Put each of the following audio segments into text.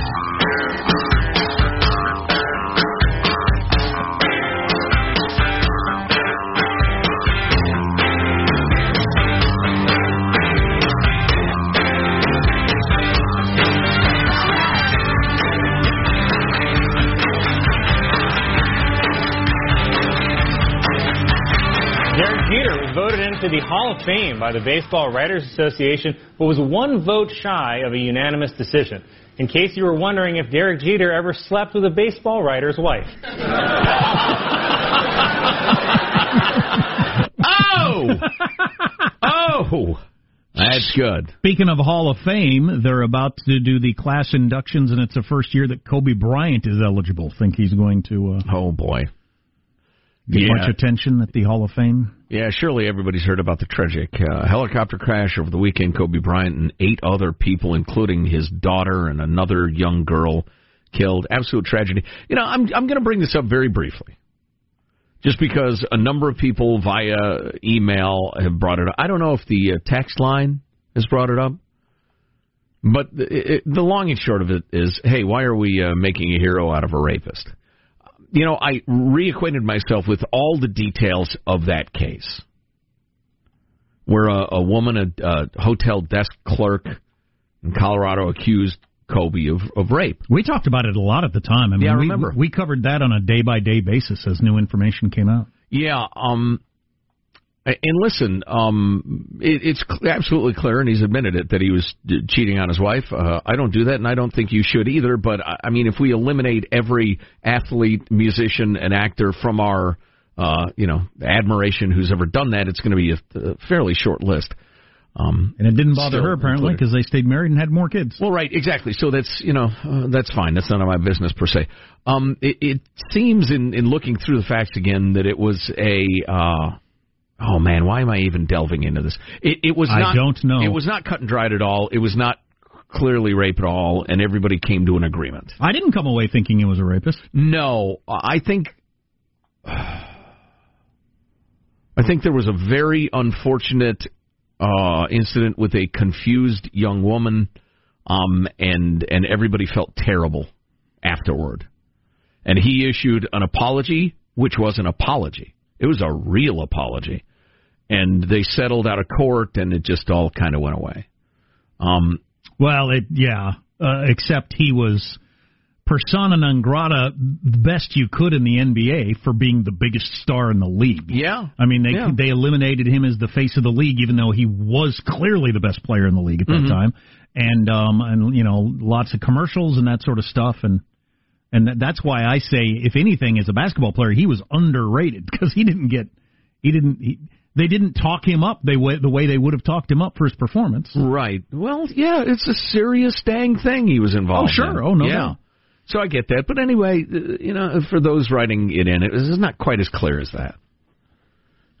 Jeter was voted into the Hall of Fame by the Baseball Writers Association, but was one vote shy of a unanimous decision. In case you were wondering if Derek Jeter ever slept with a baseball writer's wife. Oh! oh! That's good. Speaking of Hall of Fame, they're about to do the class inductions, and it's the first year that Kobe Bryant is eligible. Think he's going to uh, Oh boy. get Yeah. much attention at the Hall of Fame? Yeah, surely everybody's heard about the tragic uh, helicopter crash over the weekend. Kobe Bryant and eight other people, including his daughter and another young girl, killed. Absolute tragedy. You know, I'm I'm going to bring this up very briefly, just because a number of people via email have brought it up. I don't know if the uh, text line has brought it up, but the, it, the long and short of it is, hey, why are we uh, making a hero out of a rapist? You know, I reacquainted myself with all the details of that case, where a, a woman, a, a hotel desk clerk in Colorado, accused Kobe of, of rape. We talked about it a lot at the time. I mean, Yeah, I we, remember. we covered that on a day by day basis as new information came out. Yeah, um, and listen, um, it, it's absolutely clear, and he's admitted it that he was d- cheating on his wife. Uh, I don't do that, and I don't think you should either. But I, I mean, if we eliminate every athlete, musician, and actor from our, uh, you know, admiration who's ever done that, it's going to be a, a fairly short list. Um, And it didn't bother her apparently because they stayed married and had more kids. Well, right, exactly. So that's you know uh, that's fine. That's none of my business per se. Um, it, it seems in in looking through the facts again that it was a. Uh, oh man, why am I even delving into this? It, it was. I Not, don't know. It was not cut and dried at all. It was not clearly rape at all, and everybody came to an agreement. I didn't come away thinking he was a rapist. No, I think. I think there was a very unfortunate uh, incident with a confused young woman, um, and and everybody felt terrible afterward. And he issued an apology, which was an apology. It was a real apology. And they settled out of court, and it just all kind of went away. Um, well, it yeah, uh, except he was persona non grata the best you could in the NBA for being the biggest star in the league. Yeah. I mean they yeah. they eliminated him as the face of the league even though he was clearly the best player in the league at that mm-hmm. time. And um and you know lots of commercials and that sort of stuff and and that's why I say if anything as a basketball player he was underrated because he didn't get he didn't he, they didn't talk him up they the way they would have talked him up for his performance. Right. Well, yeah, it's a serious dang thing he was involved. Oh sure. In. Oh no. Yeah. No. So I get that, but anyway, uh, you know, for those writing it in, it is not quite as clear as that.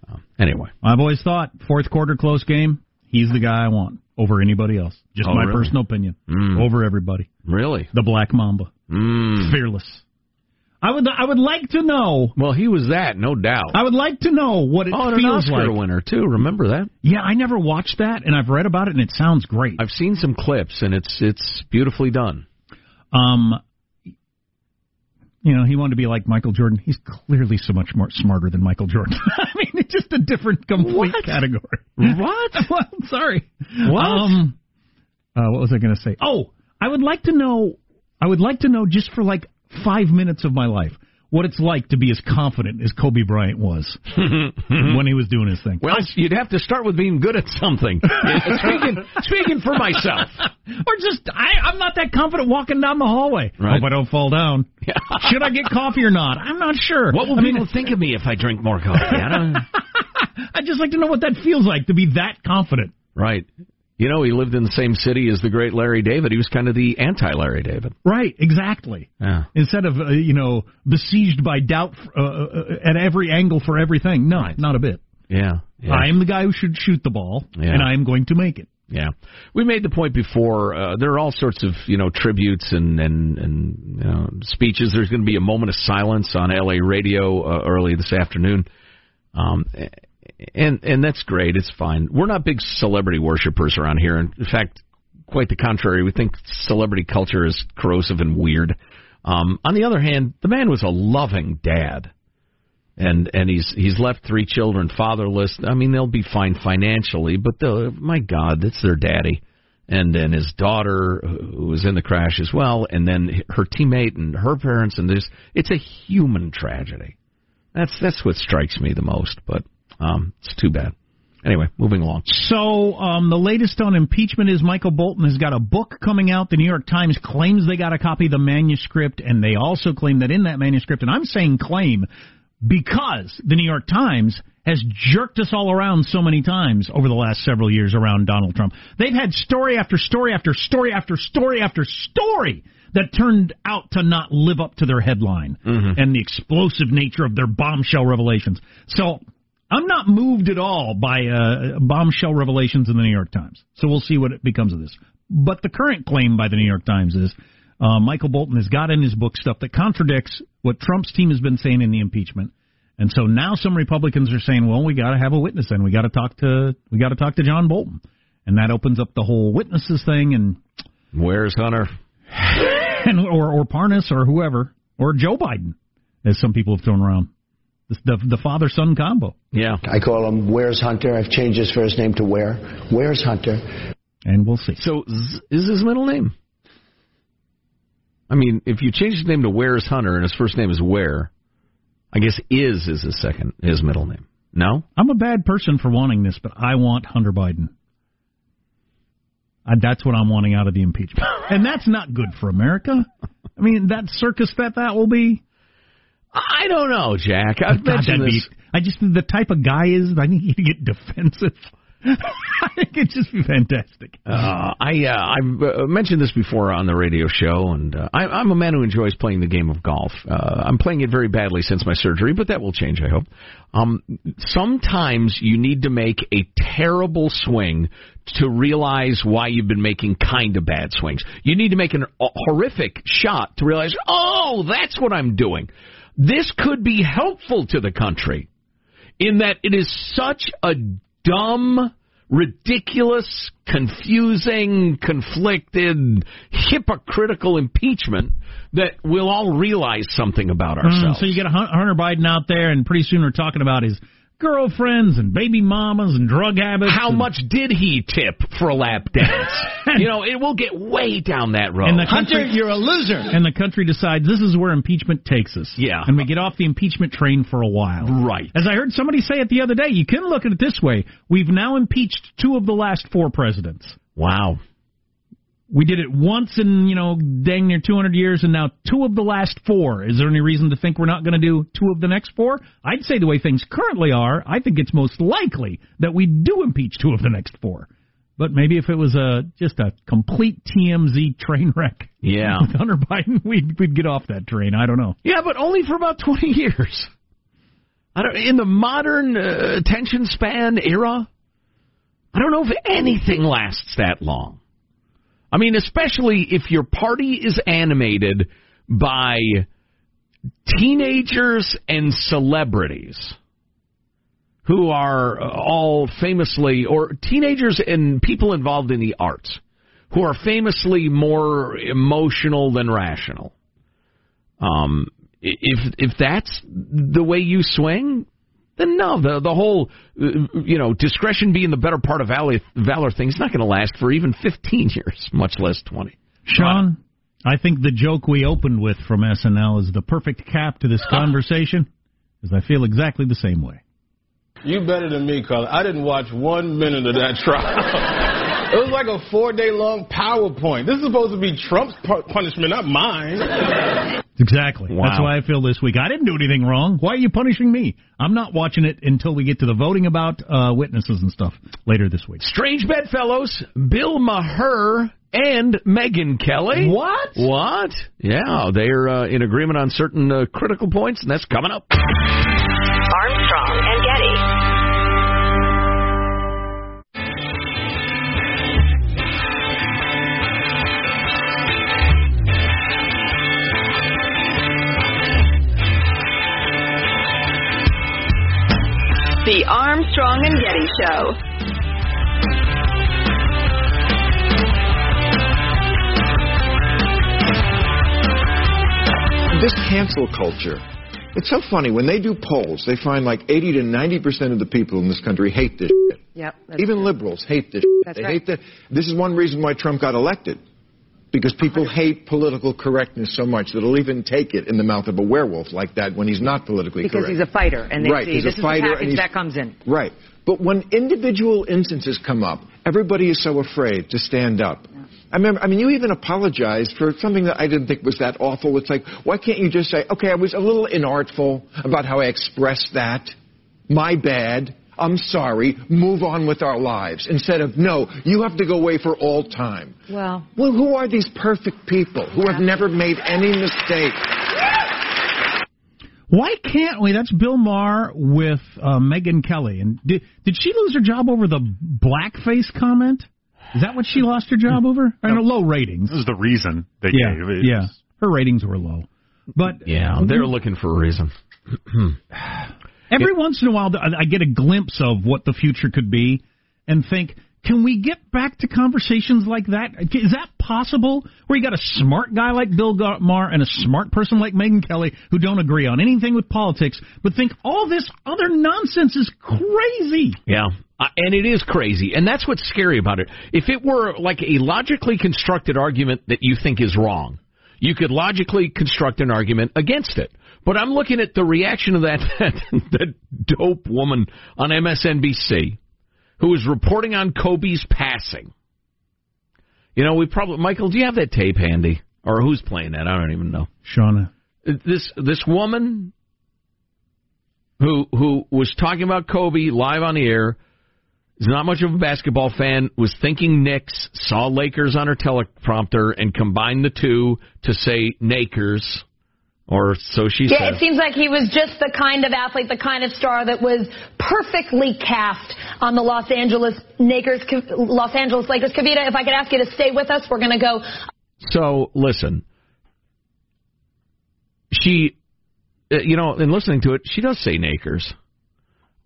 Um, anyway, I've always thought fourth quarter close game. He's the guy I want over anybody else. Just oh, my really? personal opinion. Mm. Over everybody. Really, the Black Mamba, mm. fearless. I would I would like to know. Well, he was that, no doubt. I would like to know what it oh, feels an Oscar like. winner too. Remember that? Yeah, I never watched that, and I've read about it, and it sounds great. I've seen some clips, and it's it's beautifully done. Um, you know, he wanted to be like Michael Jordan. He's clearly so much more smarter than Michael Jordan. I mean, it's just a different complete what? category. What? well, sorry. What? Um, uh, what was I going to say? Oh, I would like to know. I would like to know just for like five minutes of my life what it's like to be as confident as Kobe Bryant was when he was doing his thing. Well, you'd have to start with being good at something. speaking, speaking for myself, or just I, I'm not that confident walking down the hallway. Right. Hope I don't fall down. Should I get coffee or not? I'm not sure. What will I people mean, think of me if I drink more coffee? I don't. I'd just like to know what that feels like to be that confident. Right. You know, he lived in the same city as the great Larry David. He was kind of the anti Larry David. Right, exactly. Yeah. Instead of, uh, you know, besieged by doubt uh, uh, at every angle for everything. No, Right. not a bit. Yeah. yeah. I am the guy who should shoot the ball, Yeah. and I am going to make it. Yeah, we made the point before. Uh, there are all sorts of you know tributes and and and you know, speeches. There's going to be a moment of silence on LA radio uh, early this afternoon, um, and and that's great. It's fine. We're not big celebrity worshippers around here. In fact, quite the contrary. We think celebrity culture is corrosive and weird. Um, on the other hand, the man was a loving dad and and he's he's left three children fatherless. I mean, they'll be fine financially, but my God, it's their daddy, and then his daughter who was in the crash as well, and then her teammate and her parents, and this it's a human tragedy. That's that's what strikes me the most, but um, it's too bad. Anyway, moving along. So um, the latest on impeachment is Michael Bolton has got a book coming out. The New York Times claims they got a copy of the manuscript, and they also claim that in that manuscript, and I'm saying claim because the New York Times has jerked us all around so many times over the last several years around Donald Trump. They've had story after story after story after story after story that turned out to not live up to their headline and the explosive nature of their bombshell revelations. So I'm not moved at all by uh, bombshell revelations in the New York Times. So we'll see what it becomes of this. But the current claim by the New York Times is uh, Michael Bolton has got in his book stuff that contradicts what Trump's team has been saying in the impeachment. And so now some Republicans are saying, well, we got to have a witness and we got to talk to we got to talk to John Bolton. And that opens up the whole witnesses thing and Where's Hunter? and or or Parnas or whoever or Joe Biden as some people have thrown around. The the, the father son combo. Yeah. I call him Where's Hunter. I've changed his first name to Where. Where's Hunter? And we'll see. So Z- is his middle name? I mean, if you change his name to Where's Hunter and his first name is Where, I guess is is his second his middle name. No? I'm a bad person for wanting this, but I want Hunter Biden. Uh, that's what I'm wanting out of the impeachment, and that's not good for America. I mean, that circus that that will be. I don't know, Jack. I've God, mentioned that'd this. be. I just the type of guy is. I think he'd get defensive. I think it'd just be fantastic. Uh, I uh, I've uh, mentioned this before on the radio show, and uh, I, I'm a man who enjoys playing the game of golf. Uh, I'm playing it very badly since my surgery, but that will change, I hope. Um, sometimes you need to make a terrible swing to realize why you've been making kind of bad swings. You need to make an, a horrific shot to realize, oh, that's what I'm doing. This could be helpful to the country in that it is such a dumb ridiculous, confusing, conflicted, hypocritical impeachment that we'll all realize something about ourselves. Mm, so you get Hunter Biden out there, and pretty soon we're talking about his girlfriends and baby mamas and drug habits. How and, much did he tip for a lap dance? you know, it will get way down that road. And the country, Hunter, you're a loser. And the country decides this is where impeachment takes us. Yeah. And we get off the impeachment train for a while. Right. As I heard somebody say it the other day, you can look at it this way. We've now impeached two of the last four presidents. Wow. We did it once in, you know, dang near 200 years, and now two of the last four. Is there any reason to think we're not going to do two of the next four? I'd say the way things currently are, I think it's most likely that we do impeach two of the next four. But maybe if it was a just a complete TMZ train wreck, Yeah. with Hunter Biden, we'd we'd get off that train. I don't know. Yeah, but only for about 20 years. I don't, in the modern uh, attention span era, I don't know if anything lasts that long. I mean, especially if your party is animated by teenagers and celebrities who are all famously, or teenagers and people involved in the arts who are famously more emotional than rational. Um, if if that's the way you swing, then no, the the whole uh, you know discretion being the better part of valor, valor thing is not going to last for even 15 years, much less 20. Sean, I think the joke we opened with from SNL is the perfect cap to this conversation, because I feel exactly the same way. You better than me, Carla. I didn't watch one minute of that trial. it was like a four day long PowerPoint. This is supposed to be Trump's punishment, not mine. Exactly. Wow. That's why I feel this week. I didn't do anything wrong. Why are you punishing me? I'm not watching it until we get to the voting about uh, witnesses and stuff later this week. Strange bedfellows, Bill Maher and Megyn Kelly. What? What? Yeah, they're uh, in agreement on certain uh, critical points, and that's coming up. Armstrong and Getty. The Armstrong and Getty Show. this cancel culture. It's so funny when they do polls, they find like 80 to 90 percent of the people in this country hate this. Shit. Yep. Even true. liberals hate this. Shit. That's they right. hate that. This is one reason why Trump got elected, because people hate political correctness so much that they'll even take it in the mouth of a werewolf like that when he's not politically Because correct. Because he's a fighter, and they Right, see he's a this is fighter, the and package that comes in. Right. But when individual instances come up, everybody is so afraid to stand up. I remember, I mean, you even apologized for something that I didn't think was that awful. It's like, why can't you just say, okay, I was a little inartful about how I expressed that. My bad. I'm sorry. Move on with our lives. Instead of, no, you have to go away for all time. Well, Well, who are these perfect people who have never made any mistake? Why can't we? That's Bill Maher with uh, Megyn Kelly. And did, did she lose her job over the blackface comment? Is that what she lost her job over? I know low ratings. This is the reason they Yeah, gave. It's- yeah. Her ratings were low. But Yeah, they're looking for a reason. Every once in a while, I I get a glimpse of what the future could be and think, can we get back to conversations like that? Is that possible? Where you got a smart guy like Bill Maher and a smart person like Megyn Kelly who don't agree on anything with politics, but think all this other nonsense is crazy. Yeah. Uh, and it is crazy. And that's what's scary about it. If it were like a logically constructed argument that you think is wrong, you could logically construct an argument against it. But I'm looking at the reaction of that, that dope woman on MSNBC who was reporting on Kobe's passing. You know, we probably, Michael, do you have that tape handy? Or who's playing that? I don't even know. Shauna. Uh, this, this woman who, who was talking about Kobe live on the air is not much of a basketball fan, was thinking Knicks, saw Lakers on her teleprompter, and combined the two to say Nakers, or so she Yeah, said. it seems like he was just the kind of athlete, the kind of star that was perfectly cast on the Los Angeles Lakers. Los Angeles Lakers. Kavita, if I could ask you to stay with us, we're going to go. So listen, she, uh, you know, in listening to it, she does say Nakers.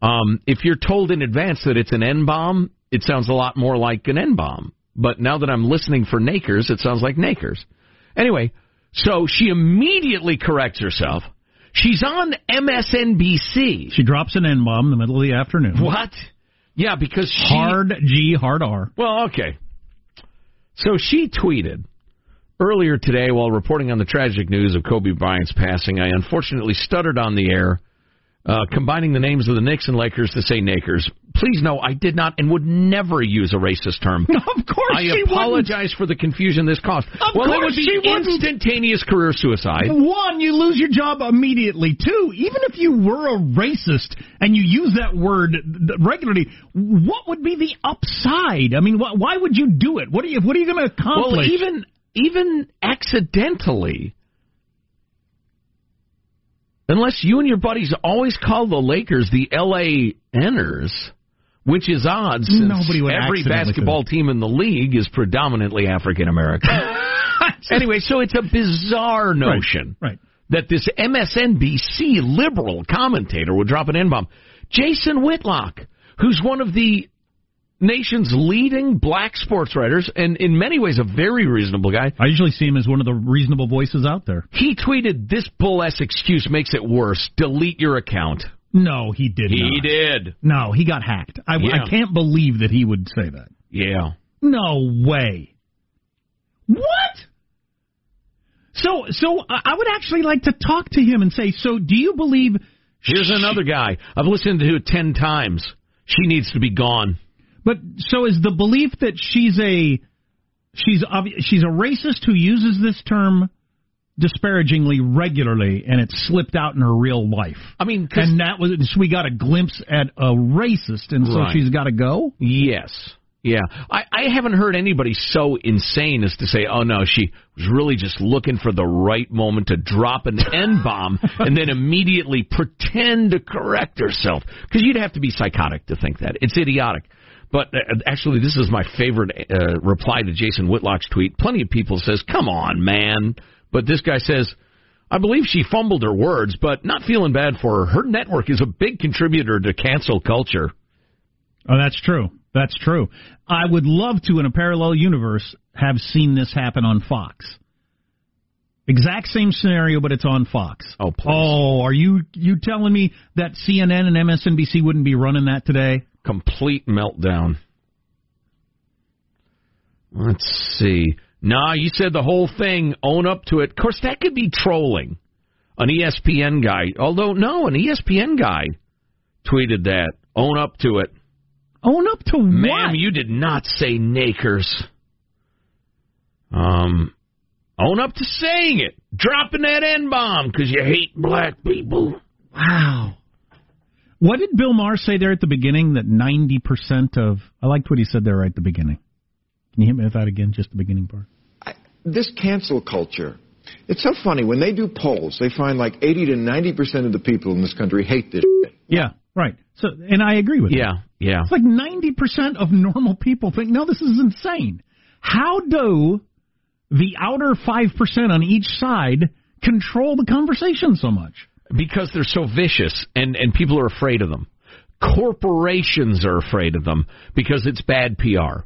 Um, if you're told in advance that it's an N bomb, it sounds a lot more like an N bomb. But now that I'm listening for Nakers, it sounds like Nakers. Anyway, so she immediately corrects herself. She's on MSNBC. She drops an N bomb in the middle of the afternoon. What? Yeah, because she, hard G, hard R. Well, okay. So she tweeted earlier today while reporting on the tragic news of Kobe Bryant's passing. I unfortunately stuttered on the air uh, combining the names of the Knicks and Lakers to say Nakers. Please know I did not and would never use a racist term. No, of course I apologize wouldn't. for the confusion this caused. Of well, it course would be she wouldn't. instantaneous career suicide. One, you lose your job immediately. Two, even if you were a racist and you use that word regularly, what would be the upside? I mean, wh- why would you do it? What are you What are you going to accomplish? Well, even even accidentally, unless you and your buddies always call the Lakers the L.A. Enners, which is odd since Nobody would every basketball team in the league is predominantly African American. anyway, so it's a bizarre notion right. that this MSNBC liberal commentator would drop an N bomb. Jason Whitlock, who's one of the nation's leading black sports writers, and in many ways a very reasonable guy. I usually see him as one of the reasonable voices out there. He tweeted, "This bull ass excuse makes it worse. Delete your account." No, he did not. He not. did. No, he got hacked. I, Yeah. I can't believe that he would say that. Yeah. No way. What? So, so I I would actually like to talk to him and say, so do you believe? Here's another guy. I've listened to it ten times. She needs to be gone. But so is the belief that she's a she's she's a racist who uses this term disparagingly regularly, and it slipped out in her real life. I mean, and that was so we got a glimpse at a racist, and so Right. she's got to go. Yes. Yeah. I, I haven't heard anybody so insane as to say, oh no, she was really just looking for the right moment to drop an N bomb and then immediately pretend to correct herself. Because you'd have to be psychotic to think that. It's idiotic. But uh, actually, this is my favorite uh, reply to Jason Whitlock's tweet. Plenty of people says, come on, man. But this guy says, I believe she fumbled her words, but not feeling bad for her. Her network is a big contributor to cancel culture. Oh, that's true. That's true. I would love to, in a parallel universe, have seen this happen on Fox. Exact same scenario, but it's on Fox. Oh, please. Oh, are you you telling me that CNN and MSNBC wouldn't be running that today? complete meltdown. Let's see. Nah, you said the whole thing. Own up to it. Of course, that could be trolling. An ESPN guy. Although, no, an ESPN guy tweeted that. Own up to it. Own up to Ma'am, what? you did not say nakers. Um, own up to saying it. Dropping that N bomb because you hate black people. Wow. What did Bill Maher say there at the beginning? That ninety percent of I liked what he said there right at the beginning. Can you hit me with that again? Just the beginning part. this cancel culture. It's so funny when they do polls, they find like 80 to 90 percent of the people in this country hate this. Shit. Yeah, right. So, and I agree with you. Yeah, yeah. It's like ninety percent of normal people think, no, this is insane. How do the outer five percent on each side control the conversation so much? because they're so vicious and and people are afraid of them. Corporations are afraid of them because it's bad PR.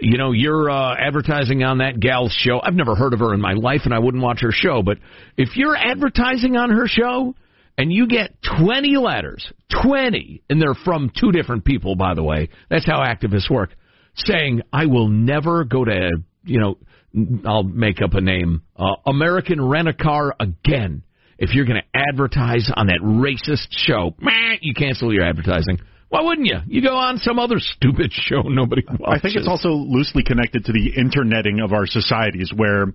You know, you're uh, advertising on that gal's show. I've never heard of her in my life, and I wouldn't watch her show. But if you're advertising on her show and you get 20 letters, 20, and they're from two different people, by the way, that's how activists work, saying, I will never go to, you know, I'll make up a name, uh, American Rent a Car again. If you're going to advertise on that racist show, meh, you cancel your advertising. Why wouldn't you? You go on some other stupid show nobody watches. I think it's also loosely connected to the interneting of our societies where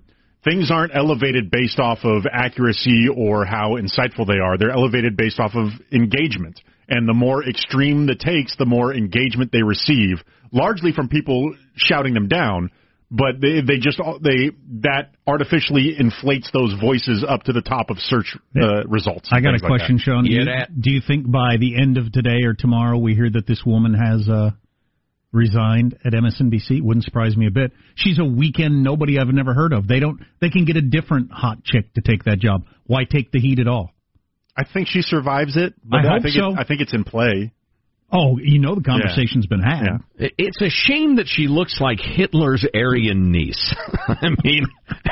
things aren't elevated based off of accuracy or how insightful they are. They're elevated based off of engagement. And the more extreme the takes, the more engagement they receive, largely from people shouting them down. But they, they just they that artificially inflates those voices up to the top of search uh, results. I got a things like question. Sean. Do you, do you think by the end of today or tomorrow we hear that this woman has uh, resigned at MSNBC? Wouldn't surprise me a bit. She's a weekend nobody I've never heard of. They don't. They can get a different hot chick to take that job. Why take the heat at all? I think she survives it, but I hope think so. it, I think it's in play. Oh, you know the conversation's been had. It- It's a shame that she looks like Hitler's Aryan niece. I mean,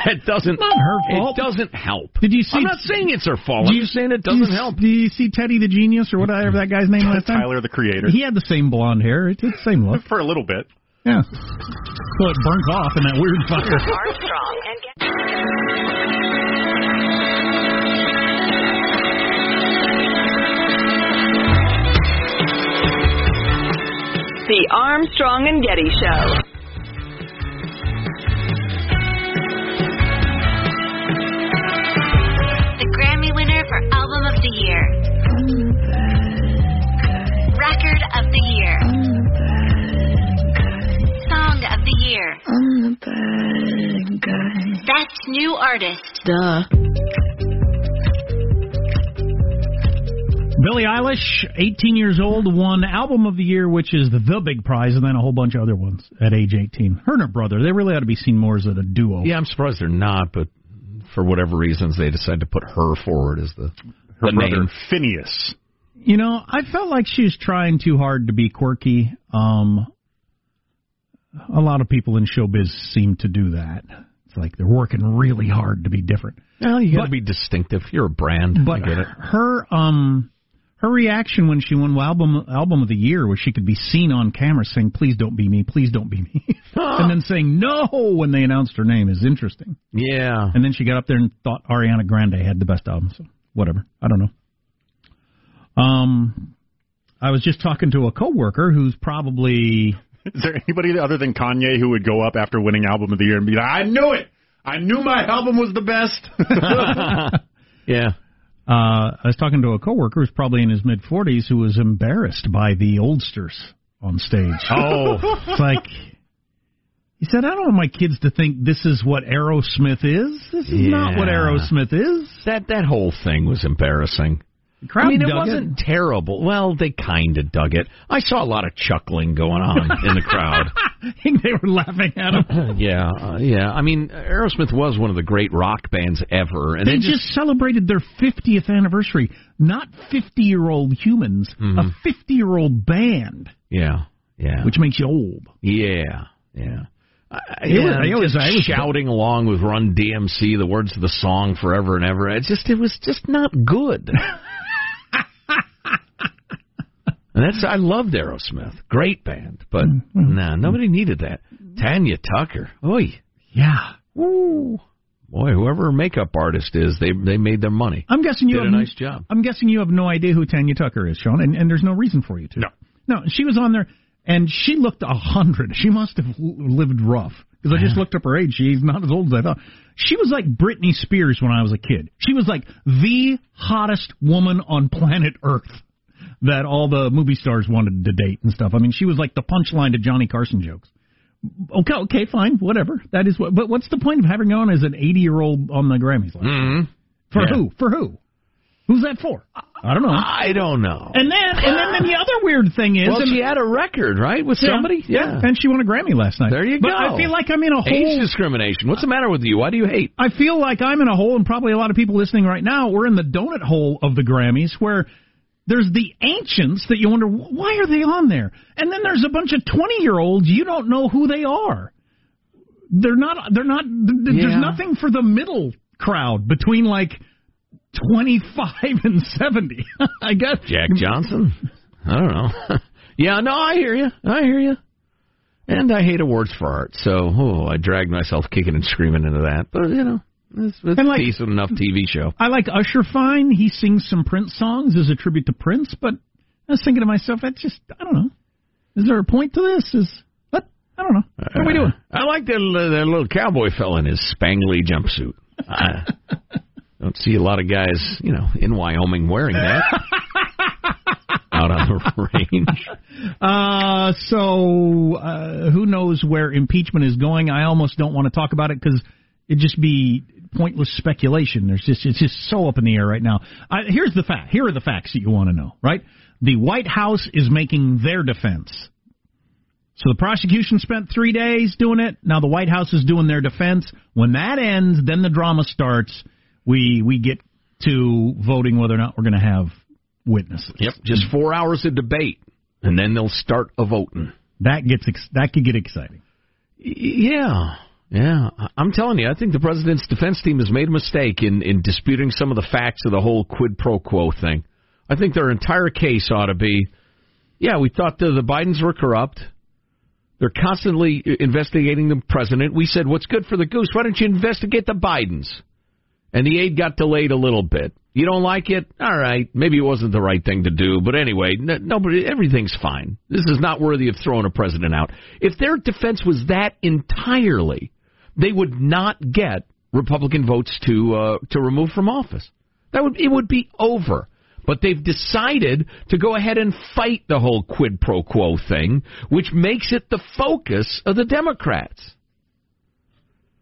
it doesn't. Not her fault. It doesn't help. Did you see? I'm not saying it's her fault. Do I'm you- just saying it doesn't s- help. Do you see Teddy the Genius or whatever that guy's name last time? Tyler the Creator. He had the same blonde hair. It's the same look. For a little bit. Yeah. So it burnt off in that weird fire. Armstrong and Getty. The Armstrong and Getty Show. The Grammy winner for Album of the Year. Record of the Year. Song of the Year. Best New Artist. Duh. Billie Eilish, 18 years old, won Album of the Year, which is the, the big prize, and then a whole bunch of other ones at age 18. Her and her brother, they really ought to be seen more as a duo. Yeah, I'm surprised they're not, but for whatever reasons, they decided to put her forward as the, Her the brother name. Finneas. You know, I felt like she was trying too hard to be quirky. Um, a lot of people in showbiz seem to do that. It's like they're working really hard to be different. Well, you got to be distinctive. You're a brand. But I get it. her um her reaction when she won album album of the year was she could be seen on camera saying, "Please don't be me, please don't be me," and then saying no when they announced her name is interesting. Yeah. And then she got up there and thought Ariana Grande had the best album. So whatever, I don't know. Um, I was just talking to a coworker who's probably Is there anybody other than Kanye who would go up after winning Album of the Year and be like, I knew it! I knew my album was the best! yeah. Uh, I was talking to a coworker who's probably in his mid 40s who was embarrassed by the oldsters on stage. Oh. it's like he said, I don't want my kids to think this is what Aerosmith is. This is not what Aerosmith is. That that whole thing was embarrassing. The crowd I mean, it wasn't terrible. Well, they kind of dug it. I saw a lot of chuckling going on in the crowd. I think they were laughing at him. yeah, uh, yeah. I mean, Aerosmith was one of the great rock bands ever, and they they just, celebrated their 50th anniversary. Not 50 year old humans, a 50 year old band, yeah, yeah, which makes you old. yeah, yeah. I, It was- yeah, it was- I was- shouting along with Run DMC the words of the song forever and ever. It just it was just not good. and that's I loved Aerosmith, great band, but Mm-hmm. nah, nobody needed that. Tanya Tucker, oi, Yeah. Ooh. boy, whoever her makeup artist is, they they made their money. I'm guessing you Did have a nice job. I'm guessing you have no idea who Tanya Tucker is, Sean, and, and there's no reason for you to. No. No, she was on there, and she looked a hundred. She must have lived rough because I just looked up her age. She's not as old as I thought. She was like Britney Spears when I was a kid. She was like the hottest woman on planet Earth that all the movie stars wanted to date and stuff. I mean, she was like the punchline to Johnny Carson jokes. Okay, okay, fine, whatever. That is what. But what's the point of having her on as an 80 year old on the Grammys? Mm-hmm. For Yeah. who? For who? Who's that for? I don't know. I don't know. And then, and then, then the other weird thing is, well, and- she had a record, right, with Yeah, somebody? yeah, and she won a Grammy last night. There you but go. I feel like I'm in a Age hole. discrimination. What's the matter with you? Why do you hate? I feel like I'm in a hole, and probably a lot of people listening right now. We're in the donut hole of the Grammys, where there's the ancients that you wonder why are they on there, and then there's a bunch of 20 year olds you don't know who they are. They're not. They're not. th- Yeah. There's nothing for the middle crowd between like 25 and 70. I guess Jack Johnson? I don't know. yeah, no, I hear you. I hear you. And I hate awards for art, so oh, I dragged myself kicking and screaming into that. But you know, it's, it's like- a decent enough TV show. I like Usher fine. He sings some Prince songs as a tribute to Prince, but I was thinking to myself, I just, I don't know. Is there a point to this? Is what? I don't know. What are we doing? I like that, uh, that little cowboy fella in his spangly jumpsuit. I don't see a lot of guys, you know, in Wyoming wearing that out on the range. Uh, so uh, who knows where impeachment is going? I almost don't want to talk about it because it'd just be pointless speculation. There's just it's just so up in the air right now. Uh, here's the fact. Here are the facts that you want to know. Right? The White House is making their defense. So the prosecution spent three days doing it. Now the White House is doing their defense. When that ends, then the drama starts. We we get to voting whether or not we're going to have witnesses. Yep, just four hours of debate. and then they'll start a voting. That gets ex- that could get exciting. Yeah, yeah. I'm telling you, I think the president's defense team has made a mistake in in disputing some of the facts of the whole quid pro quo thing. I think their entire case ought to be, yeah, we thought the, the Bidens were corrupt. They're constantly investigating the president. We said, what's good for the goose? Why don't you investigate the Bidens? And the aid got delayed a little bit. You don't like it? All right. Maybe it wasn't the right thing to do. But anyway, nobody, everything's fine. This is not worthy of throwing a president out. If their defense was that entirely, they would not get Republican votes to uh, to remove from office. That would it would be over. But they've decided to go ahead and fight the whole quid pro quo thing, which makes it the focus of the Democrats.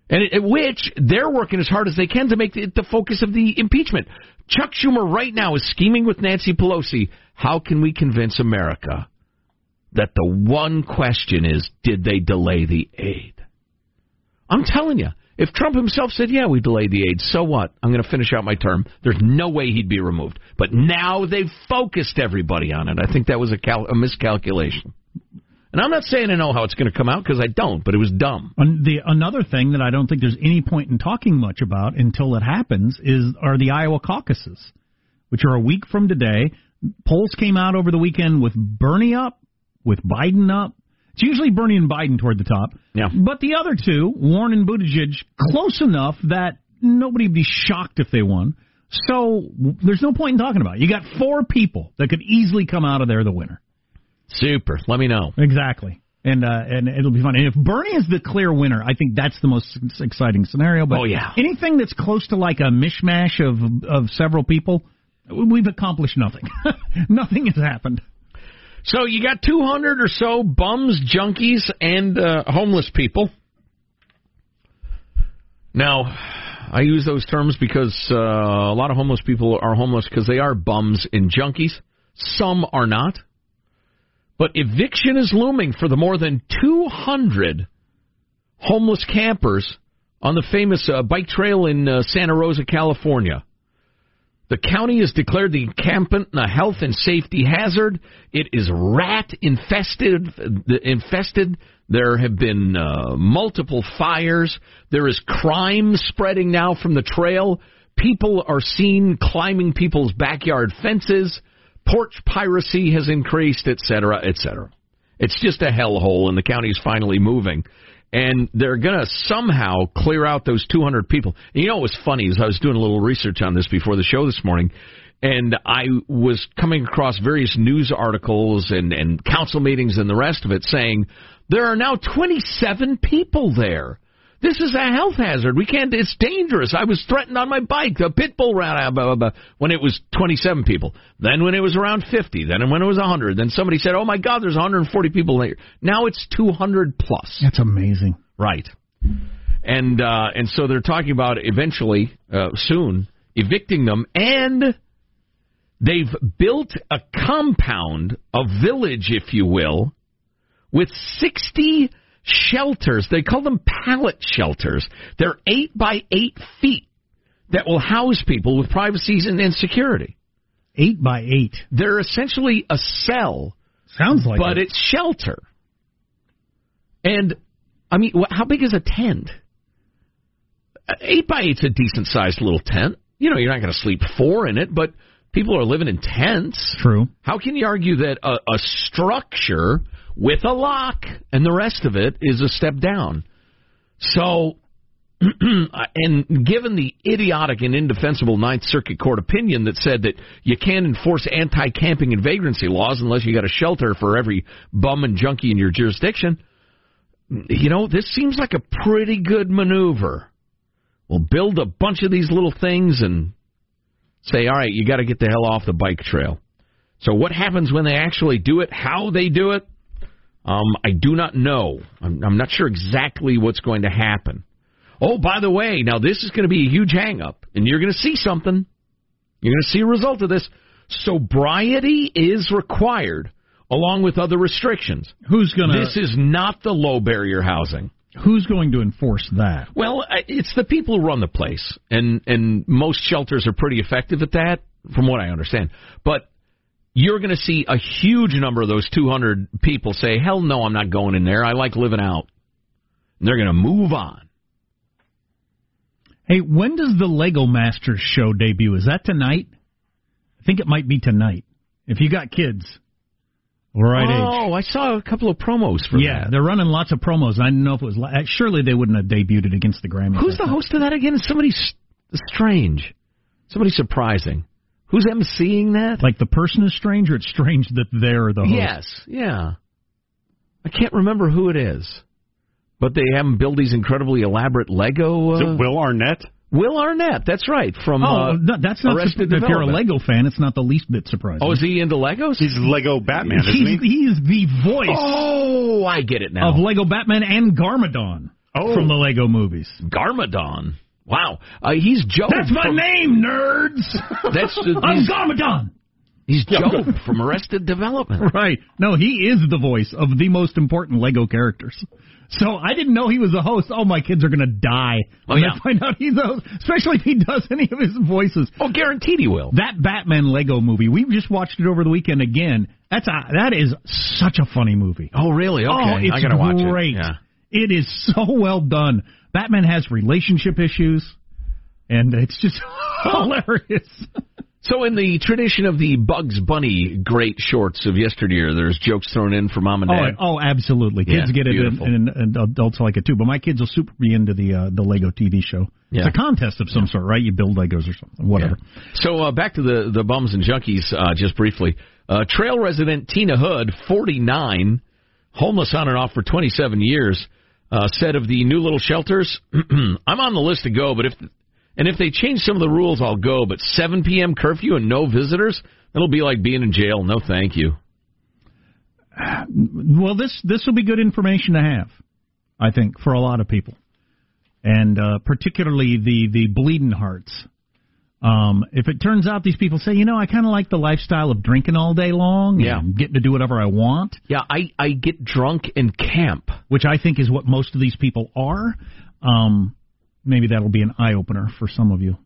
And it, which they're working as hard as they can to make it the focus of the impeachment. Chuck Schumer right now is scheming with Nancy Pelosi. How can we convince America that the one question is, did they delay the aid? I'm telling you, if Trump himself said, yeah, we delayed the aid, so what? I'm going to finish out my term. There's no way he'd be removed. But now they've focused everybody on it. I think that was a, cal- a miscalculation. And I'm not saying I know how it's going to come out because I don't, but it was dumb. And the another thing that I don't think there's any point in talking much about until it happens is are the Iowa caucuses, which are a week from today. Polls came out over the weekend with Bernie up, with Biden up. It's usually Bernie and Biden toward the top. Yeah. But the other two, Warren and Buttigieg, close enough that nobody would be shocked if they won. So there's no point in talking about it. You got four people that could easily come out of there the winner. Super. Let me know. Exactly. And uh, and it'll be fun. And if Bernie is the clear winner, I think that's the most exciting scenario. But Oh, yeah. anything that's close to like a mishmash of of several people, we've accomplished nothing. nothing has happened. So you got 200 or so bums, junkies, and uh, homeless people. Now, I use those terms because uh, a lot of homeless people are homeless because they are bums and junkies. Some are not. But eviction is looming for the more than 200 homeless campers on the famous uh, bike trail in uh, Santa Rosa, California. The county has declared the encampment a health and safety hazard. It is rat infested. Infested. There have been uh, multiple fires. There is crime spreading now from the trail. People are seen climbing people's backyard fences. Porch piracy has increased, etc., etc. It's just a hellhole, and the county is finally moving. And they're going to somehow clear out those 200 people. And you know what was funny is I was doing a little research on this before the show this morning, and I was coming across various news articles and, and council meetings and the rest of it saying there are now 27 people there. This is a health hazard. We can't. It's dangerous. I was threatened on my bike. A pit bull ran out blah, blah, blah, when it was 27 people. Then when it was around 50. Then when it was 100. Then somebody said, "Oh my God, there's 140 people there." Now it's 200 plus. That's amazing. Right. And uh, and so they're talking about eventually uh, soon evicting them, and they've built a compound, a village, if you will, with 60 shelters. They call them pallet shelters. They're eight by eight feet that will house people with privacy and, insecurity. Eight by eight. They're essentially a cell. Sounds like but it. it's shelter. And I mean, how big is a tent? Uh, Eight by eight's a decent sized little tent. You know, you're not going to sleep four in it, but people are living in tents. True. How can you argue that a, a structure with a lock and the rest of it is a step down? So, uh, and given the idiotic and indefensible Ninth Circuit Court opinion that said that you can't enforce anti-camping and vagrancy laws unless you got a shelter for every bum and junkie in your jurisdiction, you know, this seems like a pretty good maneuver. We'll build a bunch of these little things and say, all right, you got to get the hell off the bike trail. So what happens when they actually do it? How they do it? Um, I do not know. I'm, I'm not sure exactly what's going to happen. Oh, by the way, now this is going to be a huge hangup, and you're going to see something. You're going to see a result of this. Sobriety is required, along with other restrictions. Who's going to? This is not the low barrier housing. Who's going to enforce that? Well, it's the people who run the place, and and most shelters are pretty effective at that, from what I understand. But you're going to see a huge number of those 200 people say, "Hell no, I'm not going in there. I like living out." And they're going to move on. Hey, when does the Lego Masters show debut? Is that tonight? I think it might be tonight. If you got kids, right age. Oh, I saw a couple of promos for that. yeah, that. they're running lots of promos. I didn't know if it was. li- uh, Surely they wouldn't have debuted it against the Grammys. Who's the host of that again? Somebody strange. Somebody surprising. Who's emceeing that? Like the person is strange, or it's strange that they're the host. Yes, yeah. I can't remember who it is, but they have him build these incredibly elaborate Lego. Uh, Is it Will Arnett? Will Arnett, that's right. From Oh, uh, no, that's not. Arrested if you're a Lego fan, it's not the least bit surprising. Oh, is he into Legos? He's Lego Batman, isn't he's, he? he is the voice Oh, I get it now. of Lego Batman and Garmadon Oh. from the Lego movies. Garmadon. Wow, uh, he's Joe. That's my from, name, nerds. That's uh, he's, Garmadon. he's Joe from Arrested Development. Right. No, he is the voice of the most important Lego characters. So I didn't know he was a host. Oh, my kids are going to die when Oh, yeah. they find out he's a host, especially if he does any of his voices. Oh, guaranteed he will. That Batman Lego movie, we just watched it over the weekend again. That's a, that is such a funny movie. Oh, really? Okay, oh, it's I gotta watch great. it. Yeah. It is so well done. Batman has relationship issues, and it's just hilarious. So, in the tradition of the Bugs Bunny great shorts of yesteryear, there's jokes thrown in for mom and Oh, dad. oh, absolutely. Kids Yeah, get it, and, and, adults like it too. But my kids will super be into the uh, the Lego TV show. Yeah. It's a contest of some sort, right? You build Legos or something, whatever. So uh, back to the the bums and junkies uh, just briefly. Uh, trail resident Tina Hood, 49, homeless on and off for 27 years, uh, said of the new little shelters, "I'm on the list to go, but if and if they change some of the rules, I'll go. But 7 p.m. curfew and no visitors, that'll be like being in jail. No, thank you." Well, this this will be good information to have, I think, for a lot of people, and uh, particularly the the bleeding hearts. Um, if it turns out these people say, you know, I kind of like the lifestyle of drinking all day long, Yeah. and getting to do whatever I want, Yeah, I I get drunk in camp. which I think is what most of these people are. Um, maybe that'll be an eye opener for some of you.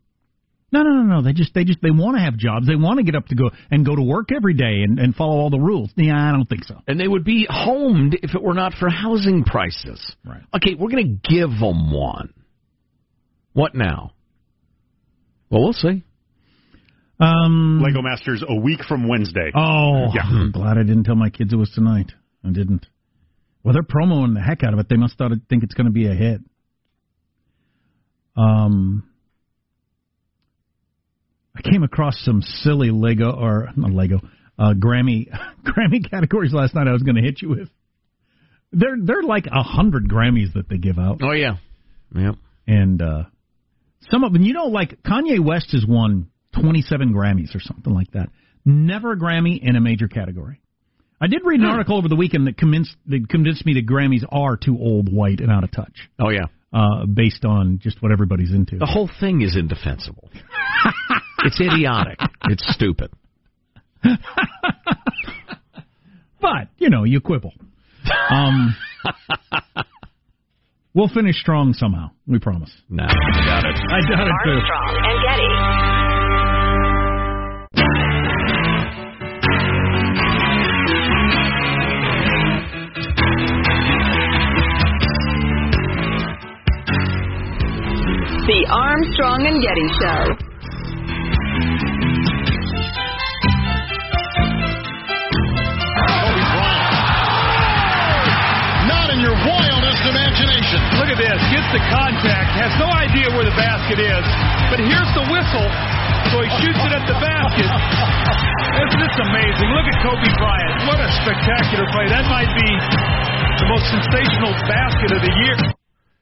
No, no, no, no. They just they just they want to have jobs. They want to get up to go and go to work every day and, and follow all the rules. Yeah, I don't think so. And they would be homed if it were not for housing prices. Right. Okay, we're going to give them one. What now? Well, we'll see. Um, Lego Masters a week from Wednesday. Oh, Yeah. I'm glad I didn't tell my kids it was tonight. I didn't. Well, they're promoting the heck out of it. They must thought think it's going to be a hit. Um, I came across some silly Lego or not Lego uh, Grammy Grammy categories last night. I was going to hit you with. They're they're like a hundred Grammys that they give out, Oh yeah, yep. and uh, some of them, you know, like Kanye West has won twenty seven Grammys or something like that. Never a Grammy in a major category. I did read an article over the weekend that convinced that convinced me that Grammys are too old, white, and out of touch, Oh yeah. uh, based on just what everybody's into. The whole thing is indefensible. it's idiotic. It's stupid. But you know, you quibble. Um, we'll finish strong somehow. We promise. No, I doubt it. I doubt it too. Armstrong and Getty. The Armstrong and Getty Show. The contact. Has no idea where the basket is. But here's the whistle. So he shoots it at the basket. Isn't this amazing? Look at Kobe Bryant. What a spectacular play. That might be the most sensational basket of the year.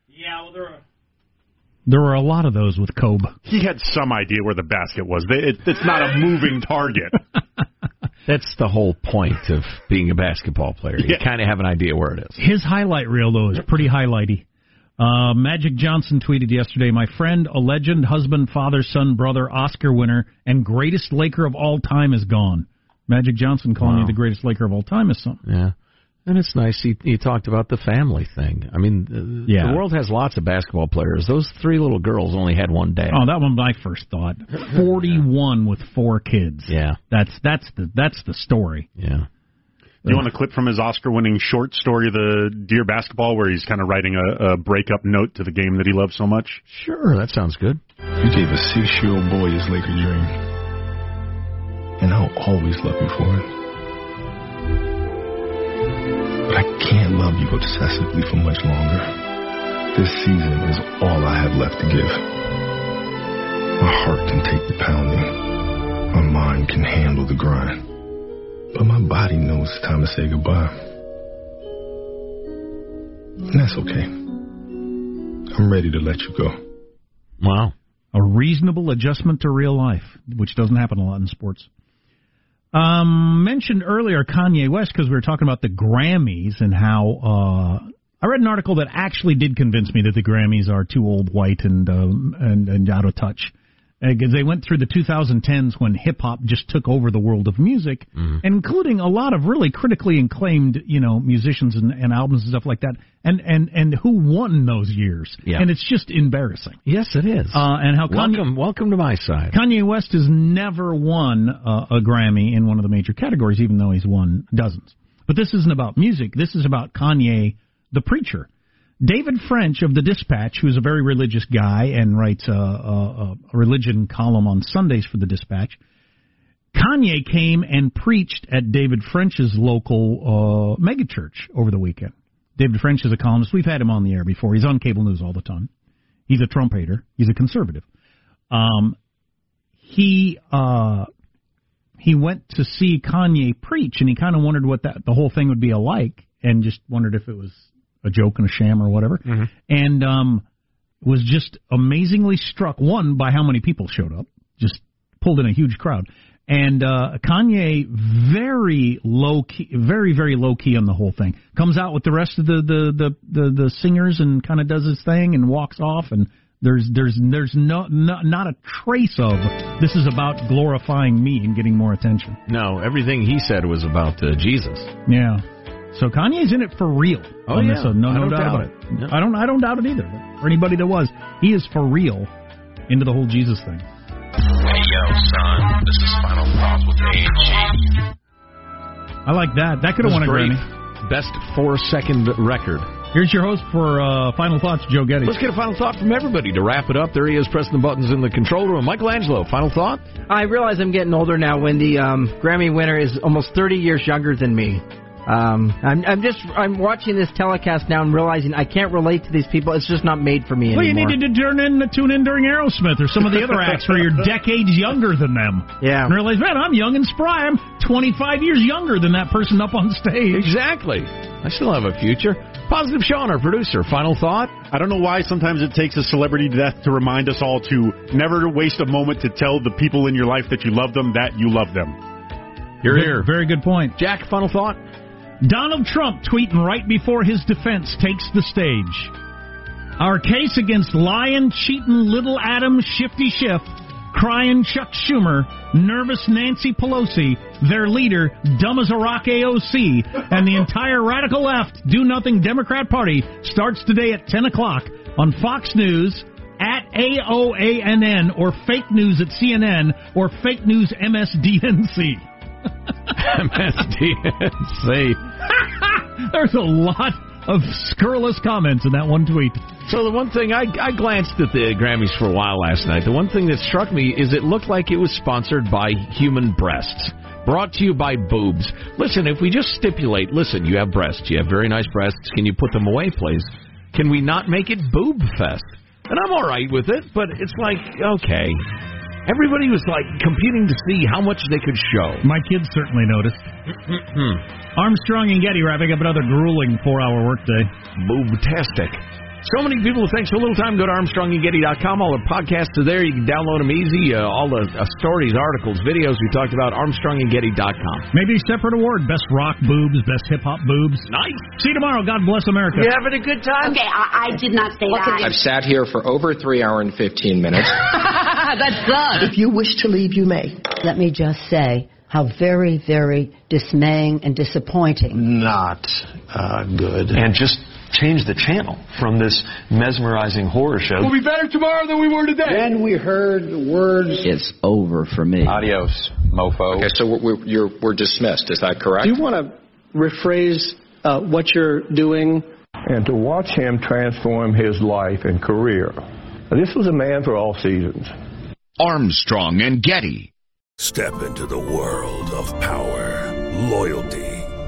Yeah, well, there are. There were a lot of those with Kobe. He had some idea where the basket was. It's not a moving target. That's the whole point of being a basketball player. You Yeah. kind of have an idea where it is. His highlight reel, though, is pretty highlighty. Uh, Magic Johnson tweeted yesterday, My friend, a legend, husband, father, son, brother, Oscar winner, and greatest Laker of all time is gone. Magic Johnson calling Wow. you the greatest Laker of all time is something. Yeah. And it's nice he, he talked about the family thing. I mean, the, Yeah. the world has lots of basketball players. Those three little girls only had one dad. Oh, that one my first thought. Forty-one with four kids. Yeah, that's that's the that's the story. Yeah. Do you want a clip from his Oscar-winning short story, The Dear Basketball, where he's kind of writing a, a breakup note to the game that he loves so much? Sure, that sounds good. You gave a six-year-old boy his Laker dream, and I'll always love you for it. But I can't love you obsessively for much longer. This season is all I have left to give. My heart can take the pounding. My mind can handle the grind. But my body knows it's time to say goodbye. And that's okay. I'm ready to let you go. Wow. A reasonable adjustment to real life, which doesn't happen a lot in sports. Um, mentioned earlier Kanye West because we were talking about the Grammys and how uh, I read an article that actually did convince me that the Grammys are too old, white, and um, and, and out of touch. Because they went through the 2010s when hip hop just took over the world of music, including a lot of really critically acclaimed, you know, musicians and, and albums and stuff like that. And and and who won those years? Yeah. And it's just embarrassing. Yes, it is. Uh, and how Kanye, welcome, welcome to my side. Kanye West has never won uh, a Grammy in one of the major categories, even though he's won dozens. But this isn't about music. This is about Kanye, the preacher. David French of the Dispatch, who's a very religious guy and writes a, a, a religion column on Sundays for the Dispatch, Kanye came and preached at David French's local uh, megachurch over the weekend. David French is a columnist. We've had him on the air before. He's on cable news all the time. He's a Trump hater. He's a conservative. Um, he uh, he went to see Kanye preach, and he kind of wondered what that the whole thing would be alike, and just wondered if it was a joke and a sham or whatever. And um, was just amazingly struck one by how many people showed up, just pulled in a huge crowd. And uh, Kanye, very low key, very very low key on the whole thing. Comes out with the rest of the the the the, the singers and kind of does his thing and walks off. And there's there's there's no, no not a trace of this is about glorifying me and getting more attention. No, everything he said was about uh, Jesus. Yeah. So Kanye's in it for real. Oh, on yeah. this, so no, I no don't doubt, doubt about it. it. No. I don't, I don't doubt it either. Or anybody that was, he is for real into the whole Jesus thing. Hey yo, son, this is Final Thoughts with A&G. I like that. That could have won a great. Grammy. Best four second record. Here's your host for uh, Final Thoughts, Joe Getty. Let's get a final thought from everybody to wrap it up. There he is, pressing the buttons in the control room. Michael Angelo, final thought? I realize I'm getting older now when the um, Grammy winner is almost 30 years younger than me. Um, I'm, I'm just I'm watching this telecast now and realizing I can't relate to these people. It's just not made for me Well, you needed to turn in, tune in during Aerosmith or some of the other acts where you're decades younger than them. Yeah. And realize, man, I'm young and spry. I'm 25 years younger than that person up on stage. Exactly. I still have a future. Positive Sean, our producer. Final thought? I don't know why sometimes it takes a celebrity death to remind us all to never waste a moment to tell the people in your life that you love them that you love them. You're here. Very good point. Jack, final thought? Donald Trump tweeting right before his defense takes the stage. Our case against lying, cheating, little Adam, shifty Schiff, crying Chuck Schumer, nervous Nancy Pelosi, their leader, dumb as a rock AOC, and the entire radical left, do nothing Democrat Party starts today at 10 o'clock on Fox News, at OANN, or fake news at CNN, or fake news MSDNC. MSDNC. There's a lot of scurrilous comments in that one tweet. So the one thing I, I glanced at the Grammys for a while last night. The one thing that struck me is it looked like it was sponsored by human breasts. Brought to you by boobs. Listen, if we just stipulate, listen, you have breasts, you have very nice breasts. Can you put them away, please? Can we not make it boob fest? And I'm all right with it, but it's like okay. Everybody was like competing to see how much they could show. My kids certainly noticed. Mm-hmm. Armstrong and Getty wrapping up another grueling four-hour workday. Boobtastic. So many people. Thanks for a little time. Go to ArmstrongandGetty.com. All the podcasts are there. You can download them easy. Uh, all the uh, stories, articles, videos we talked about. ArmstrongandGetty.com. Maybe a separate award: best rock boobs, best hip hop boobs. Nice. See you tomorrow. God bless America. You having a good time? Okay, I, I did not say that. I've sat here for over three hour and 15 minutes. That's good. If you wish to leave, you may. Let me just say, how very, very dismaying and disappointing. Not uh, good. And just change the channel from this mesmerizing horror show. We'll be better tomorrow than we were today. Then we heard the words. It's over for me. Adios, mofo. Okay, so we're, we're, we're dismissed. Is that correct? Do you want to rephrase uh, what you're doing? And to watch him transform his life and career. This was a man for all seasons. Armstrong and Getty. Step into the world of power, loyalty,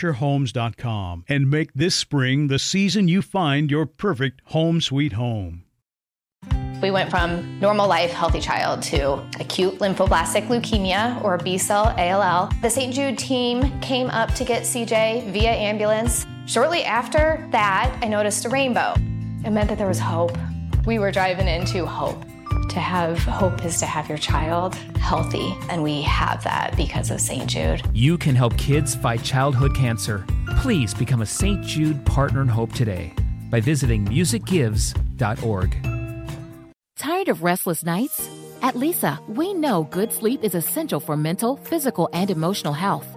FischerHomes.com and make this spring the season you find your perfect home sweet home. We went from normal life, healthy child to acute lymphoblastic leukemia or B cell ALL. The St. Jude team came up to get CJ via ambulance. Shortly after that, I noticed a rainbow. It meant that there was hope. We were driving into hope. To have hope is to have your child healthy, and we have that because of St. Jude. You can help kids fight childhood cancer. Please become a St. Jude Partner in Hope today by visiting musicgives.org. Tired of restless nights? At Leesa, we know good sleep is essential for mental, physical, and emotional health.